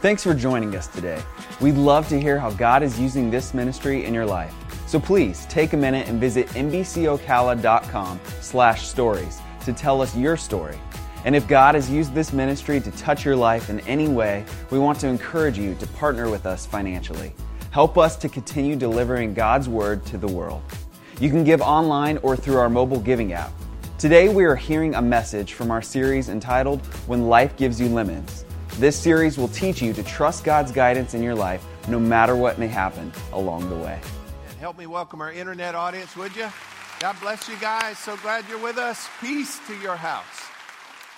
Thanks for joining us today. We'd love to hear how God is using this ministry in your life. So please take a minute and visit nbcocala.com slash stories to tell us your story. And if God has used this ministry to touch your life in any way, we want to encourage you to partner with us financially. Help us to continue delivering God's word to the world. You can give online or through our mobile giving app. Today we are hearing a message from our series entitled When Life Gives You Lemons. This series will teach you to trust God's guidance in your life no matter what may happen along the way. And help me welcome our internet audience, would you? God bless you guys. So glad you're with us. Peace to your house.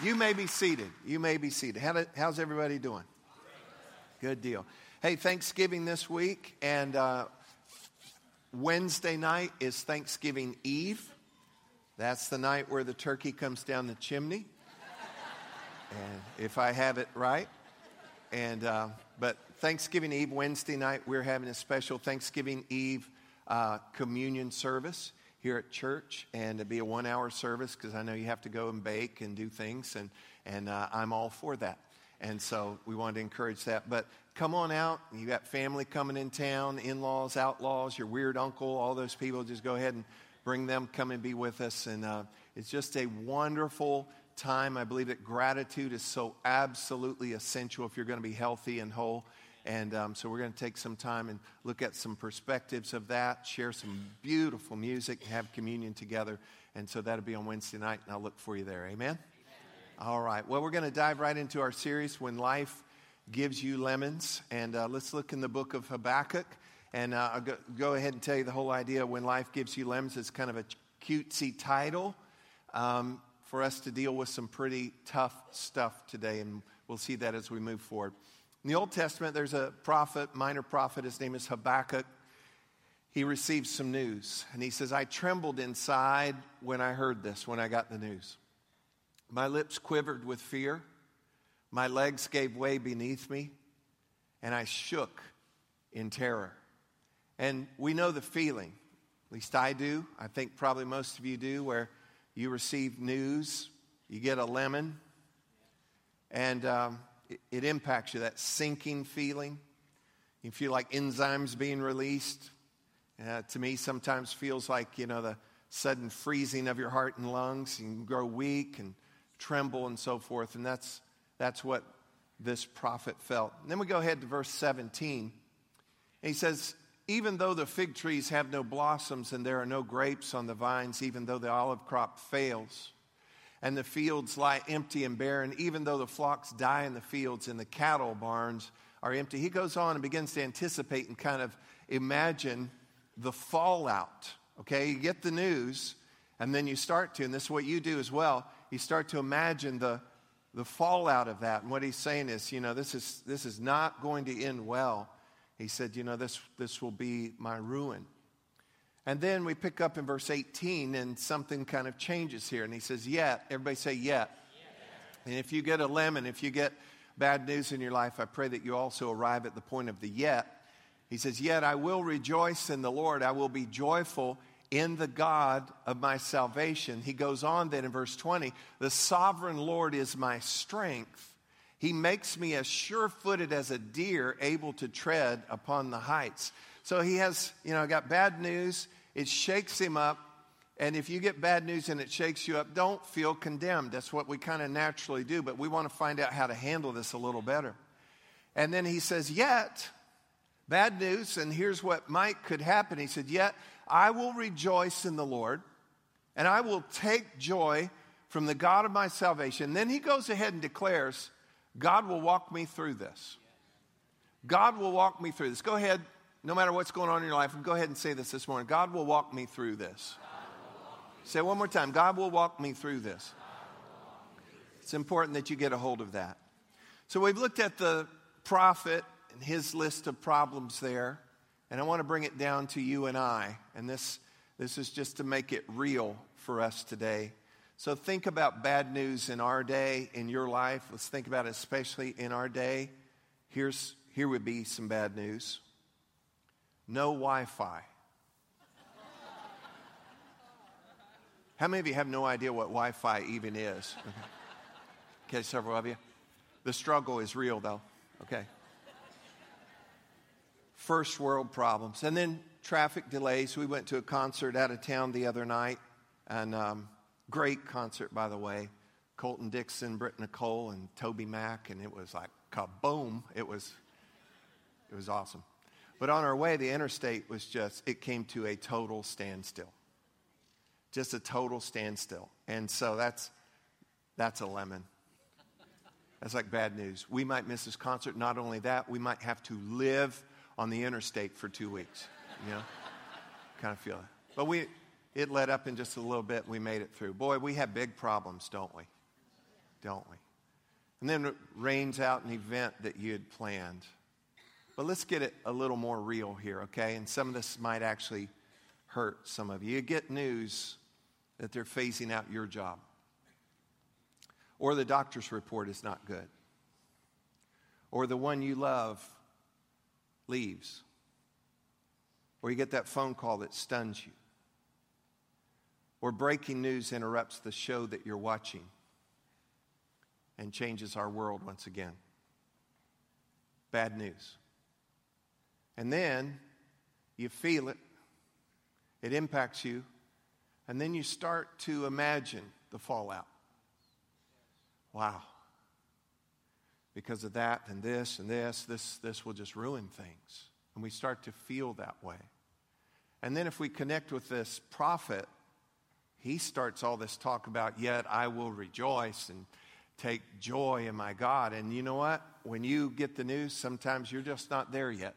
You may be seated. You may be seated. How how's everybody doing? Good deal. Hey, Thanksgiving this week, and uh, Wednesday night is Thanksgiving Eve. That's the night where the turkey comes down the chimney. And if I have it right. And, uh, but Thanksgiving Eve, Wednesday night, we're having a special Thanksgiving Eve uh, communion service here at church. And it'll be a one hour service because I know you have to go and bake and do things. And, and uh, I'm all for that. And so we wanted to encourage that. But come on out. You got family coming in town, in laws, outlaws, your weird uncle, all those people. Just go ahead and bring them, come and be with us. And uh, it's just a wonderful time. I believe that gratitude is so absolutely essential if you're going to be healthy and whole. And um, so we're going to take some time and look at some perspectives of that, share some beautiful music, have communion together. And so that'll be on Wednesday night, and I'll look for you there. Amen? Amen. All right. Well, we're going to dive right into our series, When Life Gives You Lemons. And uh, let's look in the book of Habakkuk. And uh, I'll go, go, ahead and tell you the whole idea When Life Gives You Lemons is kind of a cutesy title. Um, for us to deal with some pretty tough stuff today, and we'll see that as we move forward. In the Old Testament, there's a prophet, minor prophet, his name is Habakkuk. He receives some news, and he says, I trembled inside when I heard this, when I got the news. My lips quivered with fear, my legs gave way beneath me, and I shook in terror. And we know the feeling, at least I do. I think probably most of you do, where you receive news, you get a lemon, and um, it, it impacts you, that sinking feeling. You feel like enzymes being released. Uh, to me, sometimes feels like, you know, the sudden freezing of your heart and lungs. You can grow weak and tremble and so forth. And that's, that's what this prophet felt. And then we go ahead to verse 17. And he says, even though the fig trees have no blossoms and there are no grapes on the vines, even though the olive crop fails, and the fields lie empty and barren, even though the flocks die in the fields and the cattle barns are empty. He goes on and begins to anticipate and kind of imagine the fallout. Okay, you get the news, and then you start to, and this is what you do as well, you start to imagine the, the fallout of that. And what he's saying is, you know, this is, this is not going to end well he said, You know, this, this will be my ruin. And then we pick up in verse 18, and something kind of changes here. And he says, Yet. Everybody say, Yet. yet. And if you get a lemon, if you get bad news in your life, I pray that you also arrive at the point of the yet. He says, Yet I will rejoice in the Lord. I will be joyful in the God of my salvation. He goes on then in verse 20 The sovereign Lord is my strength. He makes me as sure footed as a deer able to tread upon the heights. So he has, you know, got bad news. It shakes him up. And if you get bad news and it shakes you up, don't feel condemned. That's what we kind of naturally do. But we want to find out how to handle this a little better. And then he says, Yet, bad news, and here's what might could happen. He said, Yet I will rejoice in the Lord, and I will take joy from the God of my salvation. Then he goes ahead and declares, God will walk me through this. God will walk me through this. Go ahead, no matter what's going on in your life, go ahead and say this this morning. God will walk me through this. Say one more time God will walk me through this. It's important that you get a hold of that. So we've looked at the prophet and his list of problems there, and I want to bring it down to you and I. And this, this is just to make it real for us today. So think about bad news in our day, in your life. Let's think about it especially in our day. Here's, here would be some bad news no Wi Fi. How many of you have no idea what Wi Fi even is? Okay. okay, several of you. The struggle is real, though. Okay. first world problems. And then traffic delays. We went to a concert out of town the other night, and um, great concert, by the way. Colton Dixon, Britt Nicole, and Toby Mac, and it was like kaboom. It was, it was awesome. But on our way, the interstate was just, it came to a total standstill. Just a total standstill. And so that's, that's a lemon. That's like bad news. We might miss this concert. Not only that, we might have to live on the interstate for two weeks. You know, kind of feel it. But we, it let up in just a little bit. We made it through. Boy, we have big problems, don't we? Don't we? And then it rains out an event that you had planned. But let's get it a little more real here, okay? And some of this might actually hurt some of you. You get news that they're phasing out your job, or the doctor's report is not good, or the one you love leaves, or you get that phone call that stuns you, or breaking news interrupts the show that you're watching and changes our world once again. Bad news. And then you feel it, it impacts you, and then you start to imagine the fallout. Wow. Because of that and this and this, this, this will just ruin things. And we start to feel that way. And then if we connect with this prophet, he starts all this talk about, yet I will rejoice and take joy in my God. And you know what? When you get the news, sometimes you're just not there yet.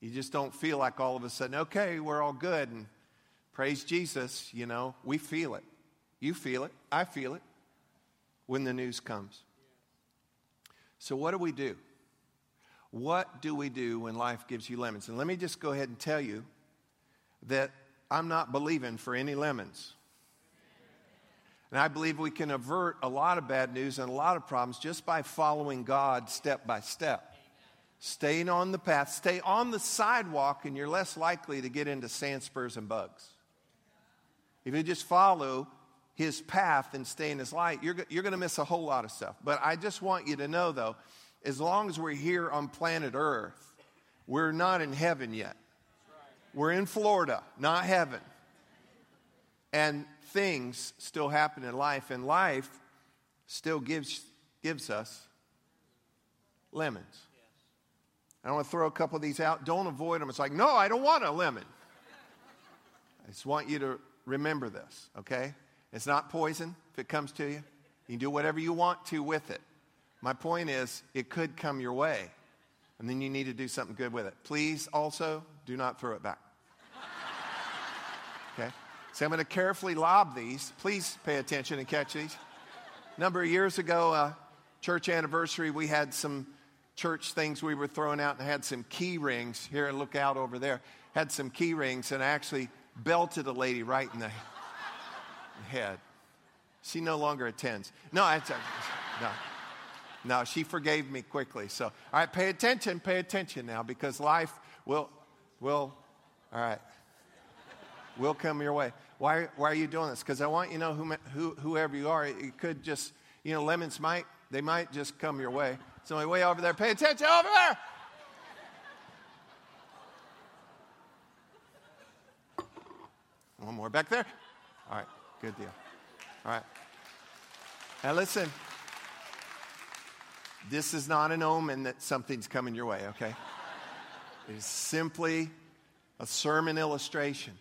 You just don't feel like all of a sudden, okay, we're all good and praise Jesus. You know, we feel it. You feel it. I feel it when the news comes. So, what do we do? What do we do when life gives you lemons? And let me just go ahead and tell you that I'm not believing for any lemons. And I believe we can avert a lot of bad news and a lot of problems just by following God step by step staying on the path, stay on the sidewalk, and you're less likely to get into sand spurs and bugs. If you just follow his path and stay in his light, you're, you're going to miss a whole lot of stuff. But I just want you to know, though, as long as we're here on planet Earth, we're not in heaven yet. We're in Florida, not heaven. And things still happen in life, and life still gives, gives us lemons. I want to throw a couple of these out. Don't avoid them. It's like, no, I don't want a lemon. I just want you to remember this, okay? It's not poison if it comes to you. You can do whatever you want to with it. My point is, it could come your way, and then you need to do something good with it. Please also do not throw it back. Okay? So I'm going to carefully lob these. Please pay attention and catch these. A number of years ago, uh, church anniversary, we had some church things we were throwing out and had some key rings. Here, and look out over there. Had some key rings and I actually belted a lady right in the head. She no longer attends. No, I, no. No, she forgave me quickly. So, all right, pay attention, pay attention now because life will, will, all right, will come your way. Why, why are you doing this? Because I want you to know who, who, whoever you are, it could just, you know, lemons might, they might just come your way. Somebody way over there. Pay attention over there. One more back there. All right, good deal. All right. Now listen. This is not an omen that something's coming your way, okay? Is simply a sermon illustration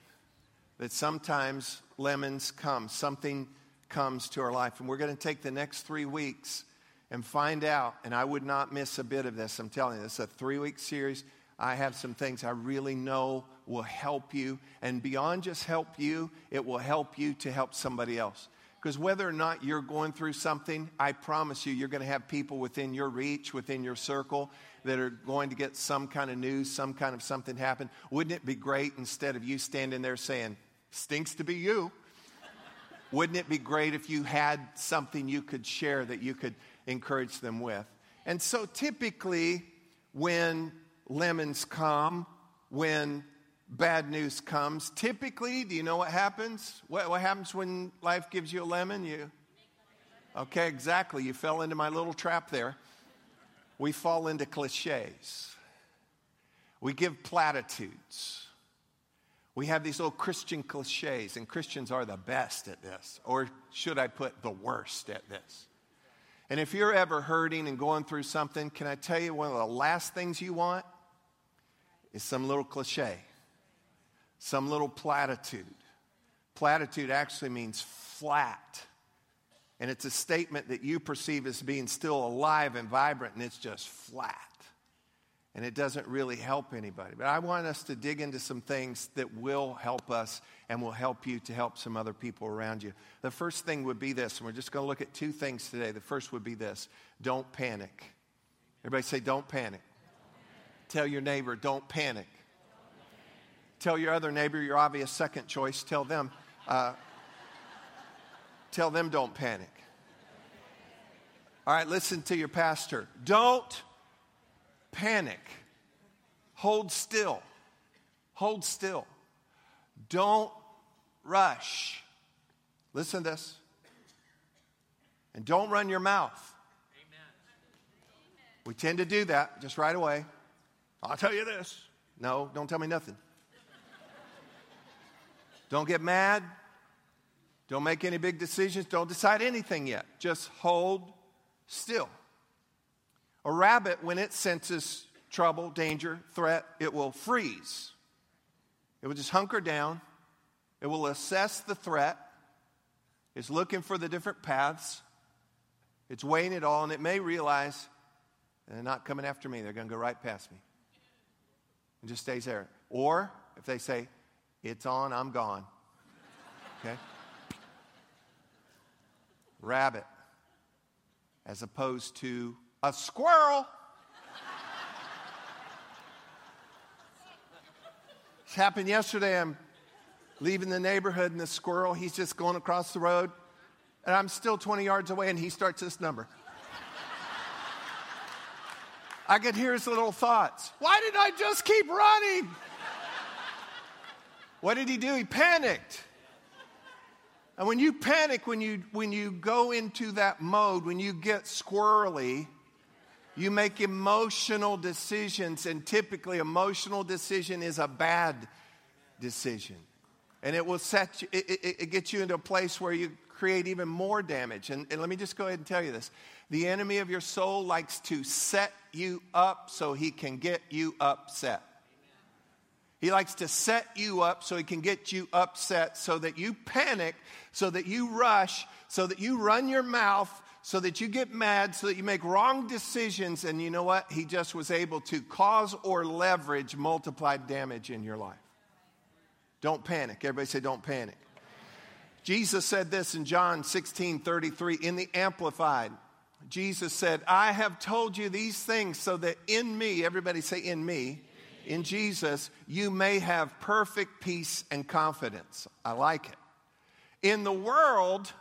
that sometimes lemons come, something comes to our life. And we're going to take the next three weeks and find out. And I would not miss a bit of this. I'm telling you, this is a three week series. I have some things I really know will help you. And beyond just help you, it will help you to help somebody else. Because whether or not you're going through something, I promise you, you're going to have people within your reach, within your circle, that are going to get some kind of news, some kind of something happen. Wouldn't it be great instead of you standing there saying, stinks to be you? Wouldn't it be great if you had something you could share that you could encourage them with. And so typically, when lemons come, when bad news comes, typically, do you know what happens? What, what happens when life gives you a lemon? You Okay, exactly. You fell into my little trap there. we fall into cliches. We give platitudes. We have these little Christian cliches, and Christians are the best at this. Or should I put the worst at this? And if you're ever hurting and going through something, can I tell you one of the last things you want is some little cliche, some little platitude. Platitude actually means flat. And it's a statement that you perceive as being still alive and vibrant, and it's just flat and it doesn't really help anybody. But I want us to dig into some things that will help us and will help you to help some other people around you. The first thing would be this, and we're just going to look at two things today. The first would be this don't panic. Everybody say, don't panic. Tell your neighbor, don't panic. Tell your other neighbor, your obvious second choice, tell them, uh, tell them don't panic. All right, listen to your pastor. Don't panic. Hold still. Hold still. Don't rush. Listen to this. And don't run your mouth. Amen. We tend to do that just right away. I'll tell you this. No, don't tell me nothing. Don't get mad. Don't make any big decisions. Don't decide anything yet. Just hold still. A rabbit, when it senses trouble, danger, threat, it will freeze. It will just hunker down. It will assess the threat. It's looking for the different paths. It's weighing it all, and it may realize they're not coming after me. They're going to go right past me. And just stays there. Or if they say, it's on, I'm gone. Okay? Rabbit, as opposed to a squirrel. This happened yesterday. I'm leaving the neighborhood, and the squirrel, he's just going across the road, and I'm still 20 yards away, and he starts this number. I could hear his little thoughts. Why did I just keep running? What did he do? He panicked. And when you panic, when you, when you go into that mode, when you get squirrely, you make emotional decisions, and typically, emotional decision is a bad decision. And it will set you, it, it, it gets you into a place where you create even more damage. And, and let me just go ahead and tell you this the enemy of your soul likes to set you up so he can get you upset. He likes to set you up so he can get you upset, so that you panic, so that you rush, so that you run your mouth, so that you get mad, so that you make wrong decisions, and you know what? He just was able to cause or leverage multiplied damage in your life. Don't panic. Everybody say, don't panic. Jesus said this in John 16 33 in the Amplified. Jesus said, I have told you these things so that in me, everybody say, in me, in Jesus, you may have perfect peace and confidence. I like it. In the world,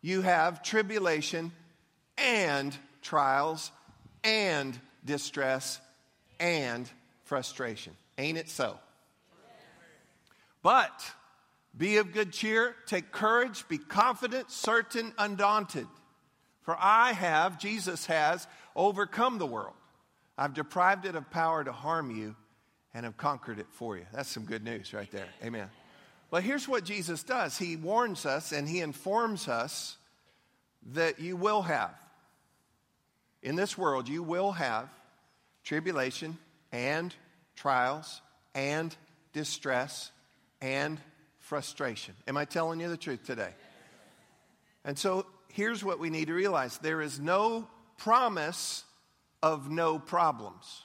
you have tribulation and trials and distress and frustration. Ain't it so? But be of good cheer, take courage, be confident, certain, undaunted. For I have, Jesus has, overcome the world. I've deprived it of power to harm you and have conquered it for you. That's some good news right there. Amen. Well, here's what Jesus does He warns us and He informs us that you will have in this world, you will have tribulation and trials and distress and frustration. Am I telling you the truth today? And so here's what we need to realize there is no promise of no problems.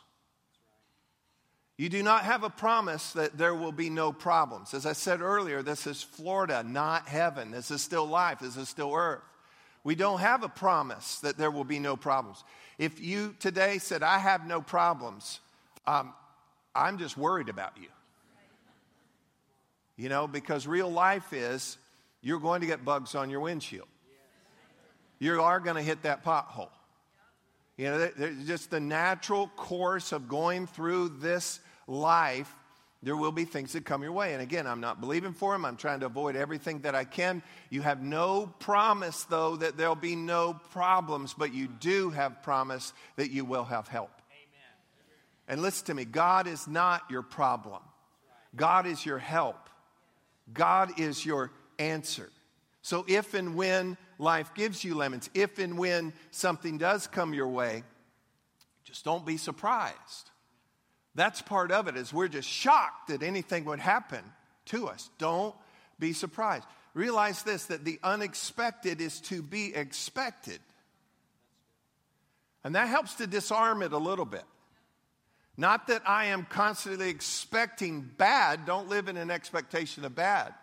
You do not have a promise that there will be no problems. As I said earlier, this is Florida, not heaven. This is still life. This is still earth. We don't have a promise that there will be no problems. If you today said, I have no problems, um, I'm just worried about you. You know, because real life is you're going to get bugs on your windshield. You are going to hit that pothole. You know, just the natural course of going through this life There will be things that come your way. And again, I'm not believing for them. I'm trying to avoid everything that I can. You have no promise, though, that there'll be no problems, but you do have promise that you will have help. Amen. And listen to me God is not your problem, God is your help, God is your answer. So if and when life gives you lemons, if and when something does come your way, just don't be surprised. That's part of it, is we're just shocked that anything would happen to us. Don't be surprised. Realize this that the unexpected is to be expected. And that helps to disarm it a little bit. Not that I am constantly expecting bad, don't live in an expectation of bad.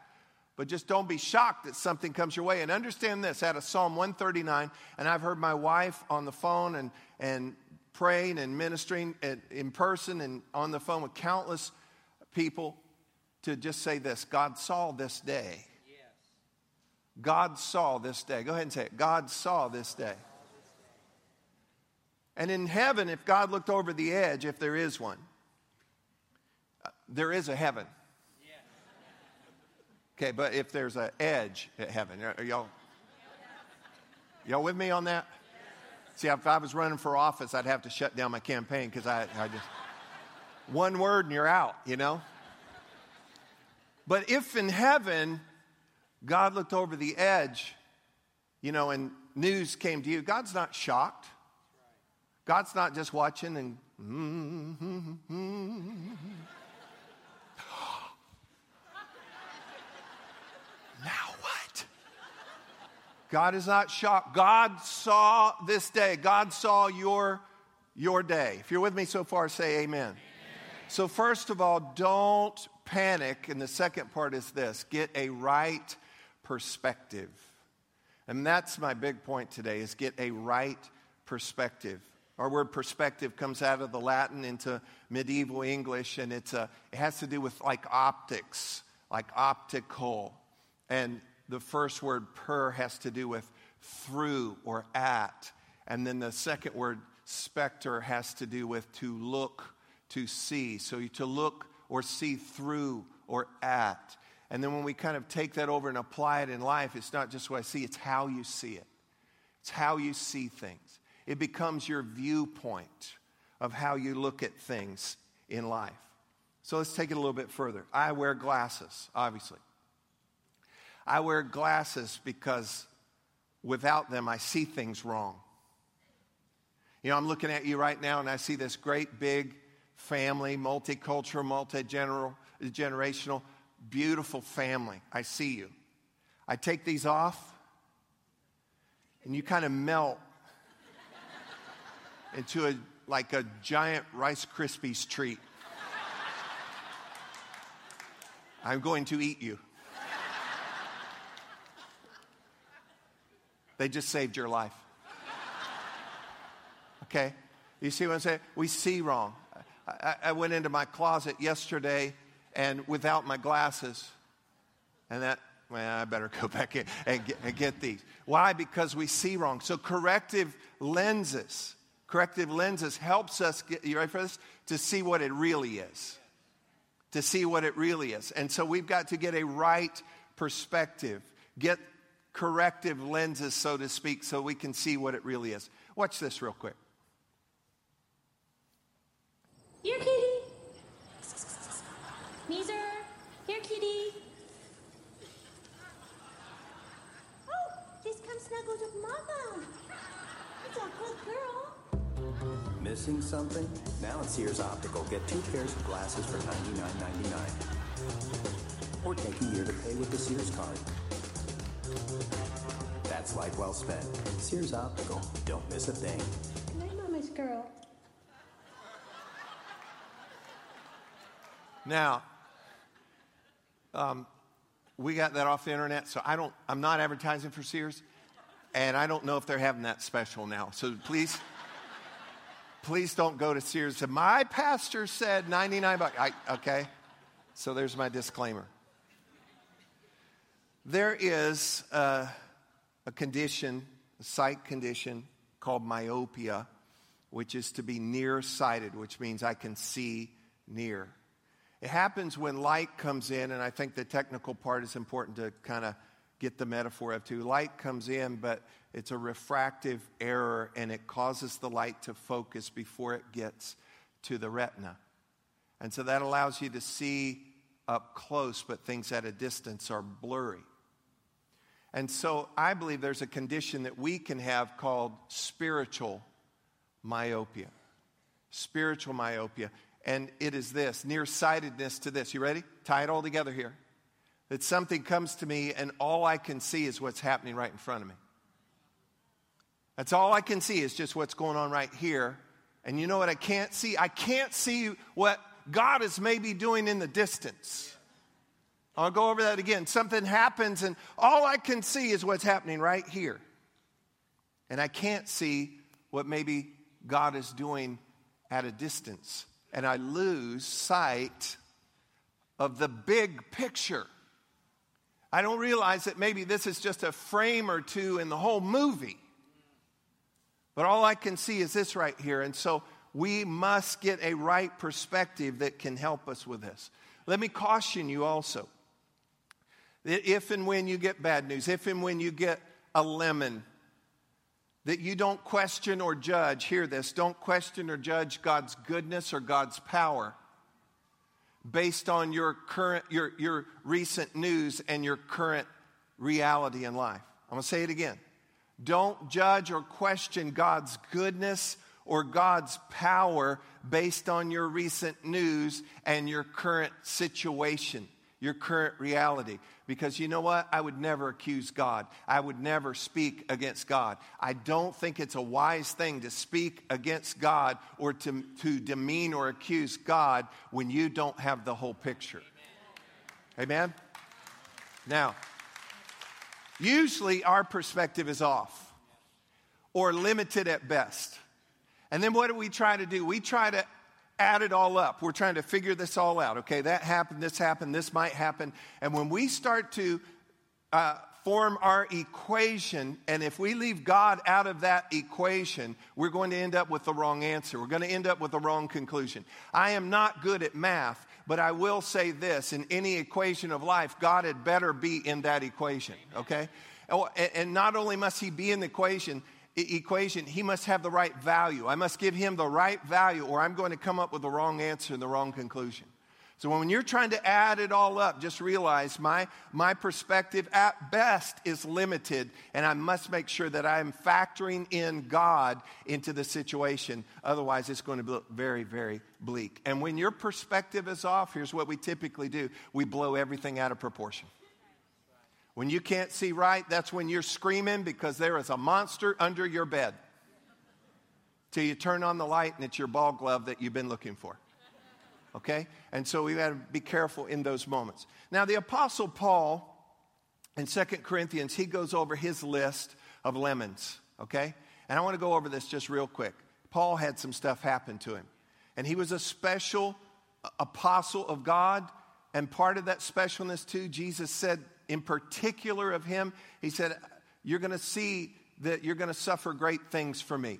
But just don't be shocked that something comes your way. And understand this out of Psalm 139, and I've heard my wife on the phone and, and praying and ministering in person and on the phone with countless people to just say this God saw this day. God saw this day. Go ahead and say it. God saw this day. And in heaven, if God looked over the edge, if there is one, uh, there is a heaven. Okay, but if there's an edge at heaven, are y'all, y'all with me on that? See, if I was running for office, I'd have to shut down my campaign because I, I just, one word and you're out, you know? But if in heaven, God looked over the edge, you know, and news came to you, God's not shocked. God's not just watching and. now God is not shocked. God saw this day. God saw your, your day. If you're with me so far, say amen. amen. So, first of all, don't panic. And the second part is this get a right perspective. And that's my big point today is get a right perspective. Our word perspective comes out of the Latin into medieval English, and it's a, it has to do with like optics, like optical. And the first word per has to do with through or at. And then the second word, specter, has to do with to look, to see. So to look or see through or at. And then when we kind of take that over and apply it in life, it's not just what I see, it's how you see it. It's how you see things. It becomes your viewpoint of how you look at things in life. So let's take it a little bit further. I wear glasses, obviously. I wear glasses because without them, I see things wrong. You know, I'm looking at you right now and I see this great big family, multicultural, multi generational, beautiful family. I see you. I take these off and you kind of melt into a like a giant Rice Krispies treat. I'm going to eat you. They just saved your life. Okay? You see what I'm saying? We see wrong. I, I, went into my closet yesterday and without my glasses, and that, well, I better go back in and get, and get these. Why? Because we see wrong. So corrective lenses, corrective lenses helps us, get, you ready for this? To see what it really is. To see what it really is. And so we've got to get a right perspective. Get corrective lenses, so to speak, so we can see what it really is. Watch this real quick. Here, kitty. Meezer. Here, kitty. Oh, just come snuggle with mama. It's a good girl. Missing something? Now at Sears Optical, get two pairs of glasses for $99.99. Or take a year to pay with the Sears card. That's life well spent. Sears Optical. Don't miss a thing. Good night, Mama's girl. Now, um, we got that off the internet, so I don't. I'm not advertising for Sears, and I don't know if they're having that special now. So please, please don't go to Sears. My pastor said 99 bucks. I, okay, so there's my disclaimer. There is a, a condition, a sight condition called myopia, which is to be nearsighted, which means I can see near. It happens when light comes in, and I think the technical part is important to kind of get the metaphor of too. Light comes in, but it's a refractive error, and it causes the light to focus before it gets to the retina. And so that allows you to see up close, but things at a distance are blurry. And so I believe there's a condition that we can have called spiritual myopia. Spiritual myopia. And it is this nearsightedness to this. You ready? Tie it all together here. That something comes to me and all I can see is what's happening right in front of me. That's all I can see is just what's going on right here. And you know what I can't see? I can't see what God is maybe doing in the distance. I'll go over that again. Something happens, and all I can see is what's happening right here. And I can't see what maybe God is doing at a distance. And I lose sight of the big picture. I don't realize that maybe this is just a frame or two in the whole movie. But all I can see is this right here. And so we must get a right perspective that can help us with this. Let me caution you also if and when you get bad news, if and when you get a lemon, that you don't question or judge, hear this, don't question or judge God's goodness or God's power based on your current, your, your recent news and your current reality in life. I'm going to say it again. Don't judge or question God's goodness or God's power based on your recent news and your current situation, your current reality. Because you know what? I would never accuse God. I would never speak against God. I don't think it's a wise thing to speak against God or to, to demean or accuse God when you don't have the whole picture. Amen? Now, usually our perspective is off or limited at best. And then what do we try to do? We try to add it all up. We're trying to figure this all out. Okay, that happened, this happened, this might happen. And when we start to uh, form our equation, and if we leave God out of that equation, we're going to end up with the wrong answer. We're going to end up with the wrong conclusion. I am not good at math, but I will say this in any equation of life, God had better be in that equation, okay? Oh, and not only must he be in the equation, equation, he must have the right value. I must give him the right value, or I'm going to come up with the wrong answer and the wrong conclusion. So when you're trying to add it all up, just realize my, my perspective at best is limited, and I must make sure that I'm factoring in God into the situation. Otherwise, it's going to look very, very bleak. And when your perspective is off, here's what we typically do we blow everything out of proportion. When you can't see right, that's when you're screaming because there is a monster under your bed. Till you turn on the light and it's your ball glove that you've been looking for. Okay? And so we've got to be careful in those moments. Now, the Apostle Paul in Second Corinthians, he goes over his list of lemons. Okay? And I want to go over this just real quick. Paul had some stuff happen to him. And he was a special apostle of God. And part of that specialness, too, Jesus said in particular of him, he said, You're going to see that you're going to suffer great things for me.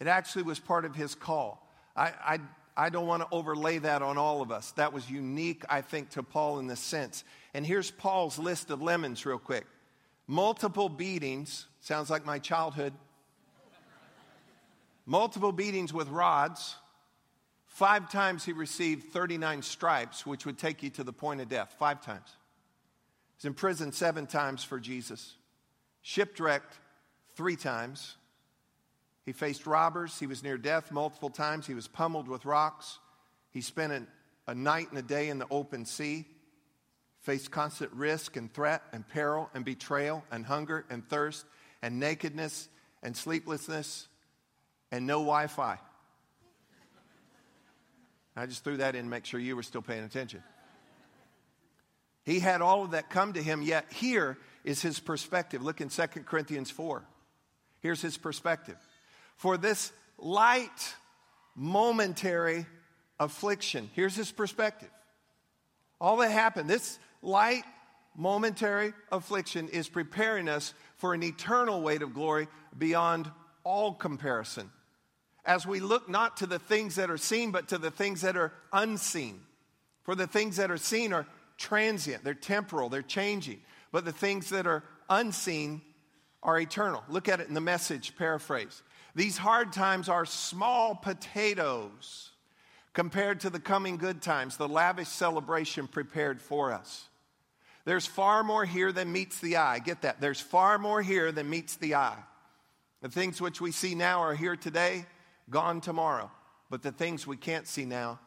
It actually was part of his call. I, I, I don't want to overlay that on all of us. That was unique, I think, to Paul in this sense. And here's Paul's list of lemons, real quick multiple beatings, sounds like my childhood. multiple beatings with rods. Five times he received 39 stripes, which would take you to the point of death. Five times. He's in prison seven times for Jesus, shipwrecked three times. He faced robbers. He was near death multiple times. He was pummeled with rocks. He spent a, a night and a day in the open sea, faced constant risk and threat and peril and betrayal and hunger and thirst and nakedness and sleeplessness and no Wi Fi. I just threw that in to make sure you were still paying attention. He had all of that come to him, yet here is his perspective. Look in 2 Corinthians 4. Here's his perspective. For this light, momentary affliction, here's his perspective. All that happened, this light, momentary affliction is preparing us for an eternal weight of glory beyond all comparison. As we look not to the things that are seen, but to the things that are unseen. For the things that are seen are transient, they're temporal, they're changing. But the things that are unseen are eternal. Look at it in the message paraphrase. These hard times are small potatoes compared to the coming good times, the lavish celebration prepared for us. There's far more here than meets the eye. Get that. There's far more here than meets the eye. The things which we see now are here today, gone tomorrow. But the things we can't see now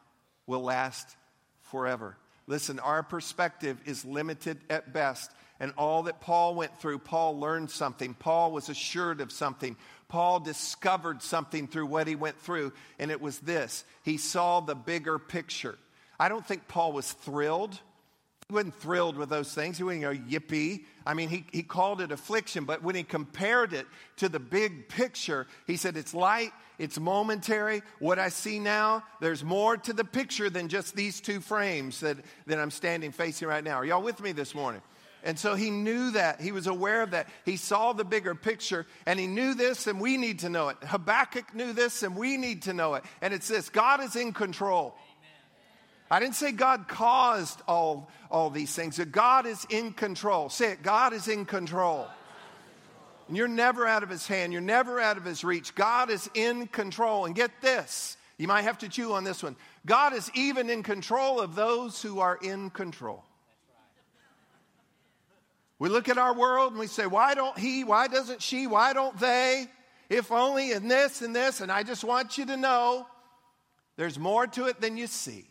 will last forever. Listen, our perspective is limited at best. And all that Paul went through, Paul learned something. Paul was assured of something. Paul discovered something through what he went through, and it was this he saw the bigger picture. I don't think Paul was thrilled. He wasn't thrilled with those things. He wouldn't go, yippee. I mean, he, he called it affliction, but when he compared it to the big picture, he said, It's light, it's momentary. What I see now, there's more to the picture than just these two frames that, that I'm standing facing right now. Are y'all with me this morning? And so he knew that. He was aware of that. He saw the bigger picture and he knew this, and we need to know it. Habakkuk knew this, and we need to know it. And it's this God is in control. I didn't say God caused all, all these things. God is in control. Say it God is in control. And you're never out of his hand, you're never out of his reach. God is in control. And get this you might have to chew on this one. God is even in control of those who are in control. We look at our world and we say, why don't he? Why doesn't she? Why don't they? If only in this and this. And I just want you to know there's more to it than you see.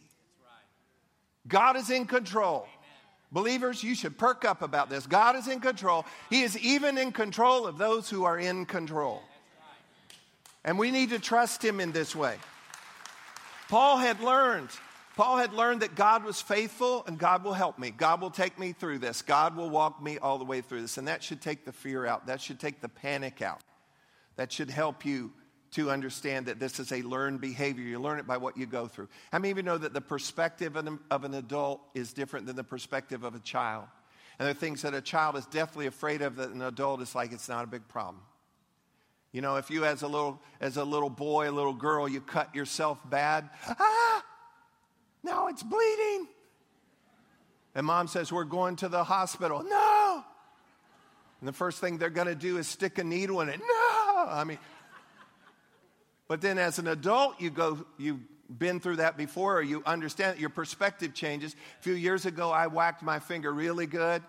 God is in control. Believers, you should perk up about this. God is in control. He is even in control of those who are in control. And we need to trust Him in this way. Paul had learned Paul had learned that God was faithful and God will help me. God will take me through this. God will walk me all the way through this. And that should take the fear out. That should take the panic out. That should help you to understand that this is a learned behavior. You learn it by what you go through. How many of you know that the perspective of an adult is different than the perspective of a child? And there are things that a child is definitely afraid of that an adult is like, it's not a big problem. You know, if you as a little as a little boy, a little girl, you cut yourself bad, ah, now it's bleeding. And mom says, We're going to the hospital. No. And the first thing they're going to do is stick a needle in it. No. I mean, but then as an adult, you go, you've been through that before, or you understand that your perspective changes. A few years ago, I whacked my finger really good,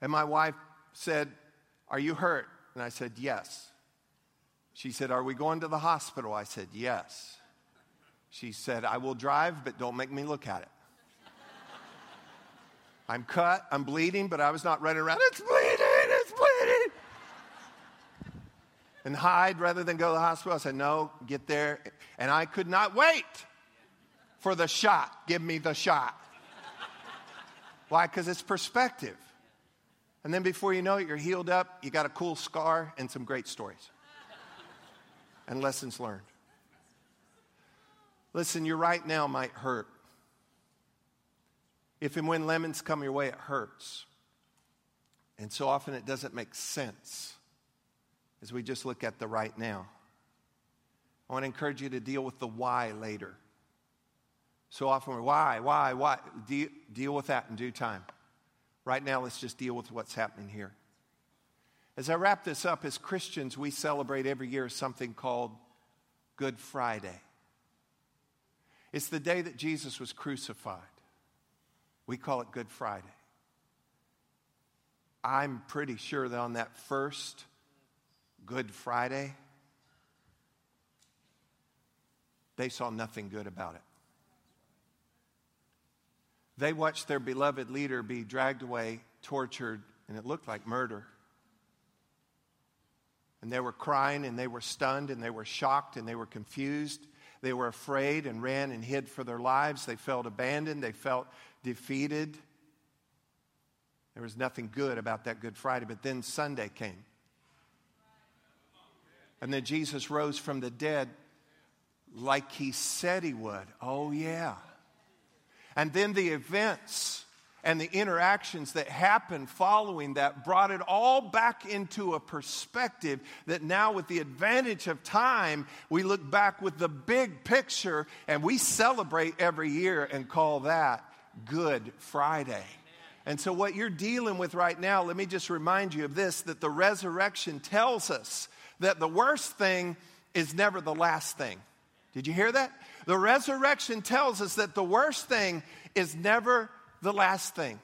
and my wife said, Are you hurt? And I said, Yes. She said, Are we going to the hospital? I said, Yes. She said, I will drive, but don't make me look at it. I'm cut, I'm bleeding, but I was not running around, it's bleeding, it's bleeding. And hide rather than go to the hospital. I said, no, get there. And I could not wait for the shot. Give me the shot. Why? Because it's perspective. And then before you know it, you're healed up, you got a cool scar, and some great stories and lessons learned. Listen, your right now might hurt. If and when lemons come your way, it hurts. And so often it doesn't make sense as we just look at the right now. I want to encourage you to deal with the why later. So often we're, why, why, why? De- deal with that in due time. Right now, let's just deal with what's happening here. As I wrap this up, as Christians, we celebrate every year something called Good Friday. It's the day that Jesus was crucified. We call it Good Friday. I'm pretty sure that on that first Good Friday, they saw nothing good about it. They watched their beloved leader be dragged away, tortured, and it looked like murder. And they were crying and they were stunned and they were shocked and they were confused they were afraid and ran and hid for their lives. They felt abandoned. They felt defeated. There was nothing good about that Good Friday. But then Sunday came. And then Jesus rose from the dead like he said he would. Oh, yeah. And then the events and the interactions that happened following that brought it all back into a perspective that now, with the advantage of time, we look back with the big picture and we celebrate every year and call that Good Friday. And so, what you're dealing with right now, let me just remind you of this that the resurrection tells us that the worst thing is never the last thing. Did you hear that? The resurrection tells us that the worst thing is never the last thing.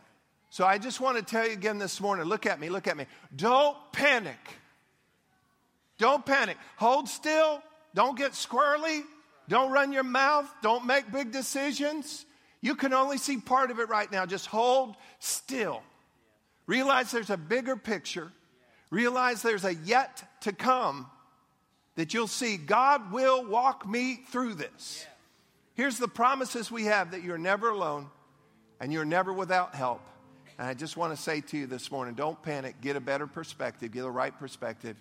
So I just want to tell you again this morning look at me, look at me. Don't panic. Don't panic. Hold still. Don't get squirrely. Don't run your mouth. Don't make big decisions. You can only see part of it right now. Just hold still. Realize there's a bigger picture. Realize there's a yet to come that you'll see God will walk me through this. Here's the promises we have that you're never alone and you're never without help. And I just want to say to you this morning don't panic, get a better perspective, get a right perspective,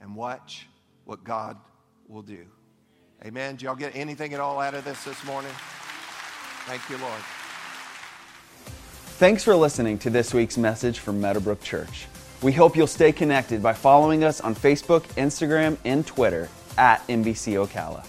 and watch what God will do. Amen. Did y'all get anything at all out of this this morning? Thank you, Lord. Thanks for listening to this week's message from Meadowbrook Church. We hope you'll stay connected by following us on Facebook, Instagram, and Twitter at MBC Ocala.